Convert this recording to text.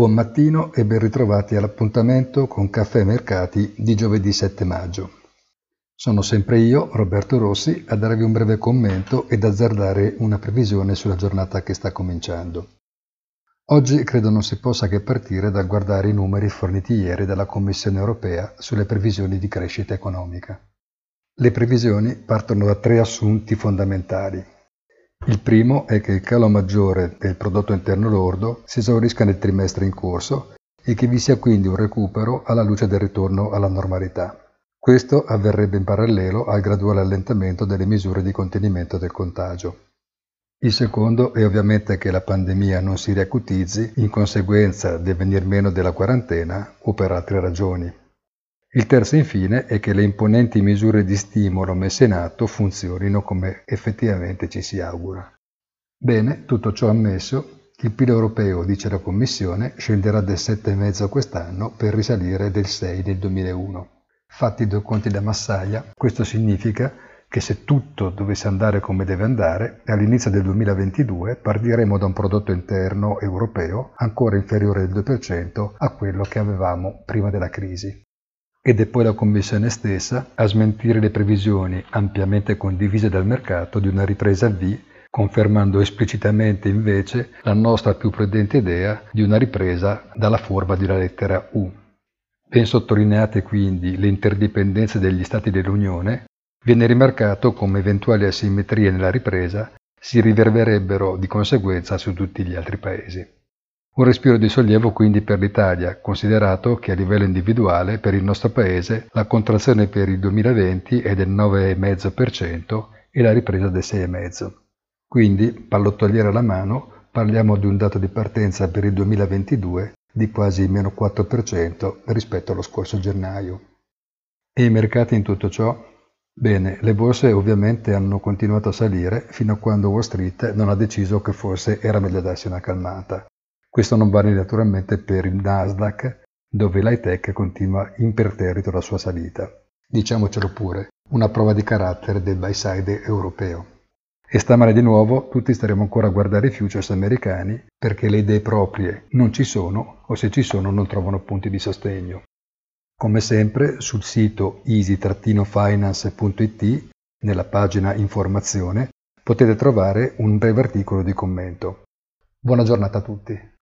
Buon mattino e ben ritrovati all'appuntamento con Caffè Mercati di giovedì 7 maggio. Sono sempre io, Roberto Rossi, a darvi un breve commento ed azzardare una previsione sulla giornata che sta cominciando. Oggi credo non si possa che partire dal guardare i numeri forniti ieri dalla Commissione europea sulle previsioni di crescita economica. Le previsioni partono da tre assunti fondamentali. Il primo è che il calo maggiore del prodotto interno lordo si esaurisca nel trimestre in corso e che vi sia quindi un recupero alla luce del ritorno alla normalità. Questo avverrebbe in parallelo al graduale allentamento delle misure di contenimento del contagio. Il secondo è ovviamente che la pandemia non si riacutizzi in conseguenza del venir meno della quarantena o per altre ragioni. Il terzo infine è che le imponenti misure di stimolo messe in atto funzionino come effettivamente ci si augura. Bene, tutto ciò ammesso, il PIL europeo, dice la Commissione, scenderà del 7,5 quest'anno per risalire del 6 del 2001. Fatti due conti da massaia, questo significa che se tutto dovesse andare come deve andare, all'inizio del 2022 partiremo da un prodotto interno europeo ancora inferiore del 2% a quello che avevamo prima della crisi. Ed è poi la Commissione stessa a smentire le previsioni ampiamente condivise dal mercato di una ripresa V, confermando esplicitamente invece la nostra più prudente idea di una ripresa dalla forma di una lettera U. Ben sottolineate quindi le interdipendenze degli Stati dell'Unione, viene rimarcato come eventuali asimmetrie nella ripresa si riverberebbero di conseguenza su tutti gli altri Paesi. Un respiro di sollievo quindi per l'Italia, considerato che a livello individuale per il nostro Paese la contrazione per il 2020 è del 9,5% e la ripresa del 6,5%. Quindi, pallottoliere alla mano, parliamo di un dato di partenza per il 2022 di quasi meno 4% rispetto allo scorso gennaio. E i mercati in tutto ciò? Bene, le borse ovviamente hanno continuato a salire fino a quando Wall Street non ha deciso che forse era meglio darsi una calmata questo non vale naturalmente per il Nasdaq, dove l'high tech continua imperterrito la sua salita. Diciamocelo pure, una prova di carattere del buy side europeo. E stamane di nuovo tutti staremo ancora a guardare i futures americani perché le idee proprie non ci sono o se ci sono non trovano punti di sostegno. Come sempre sul sito easy-finance.it nella pagina informazione potete trovare un breve articolo di commento. Buona giornata a tutti.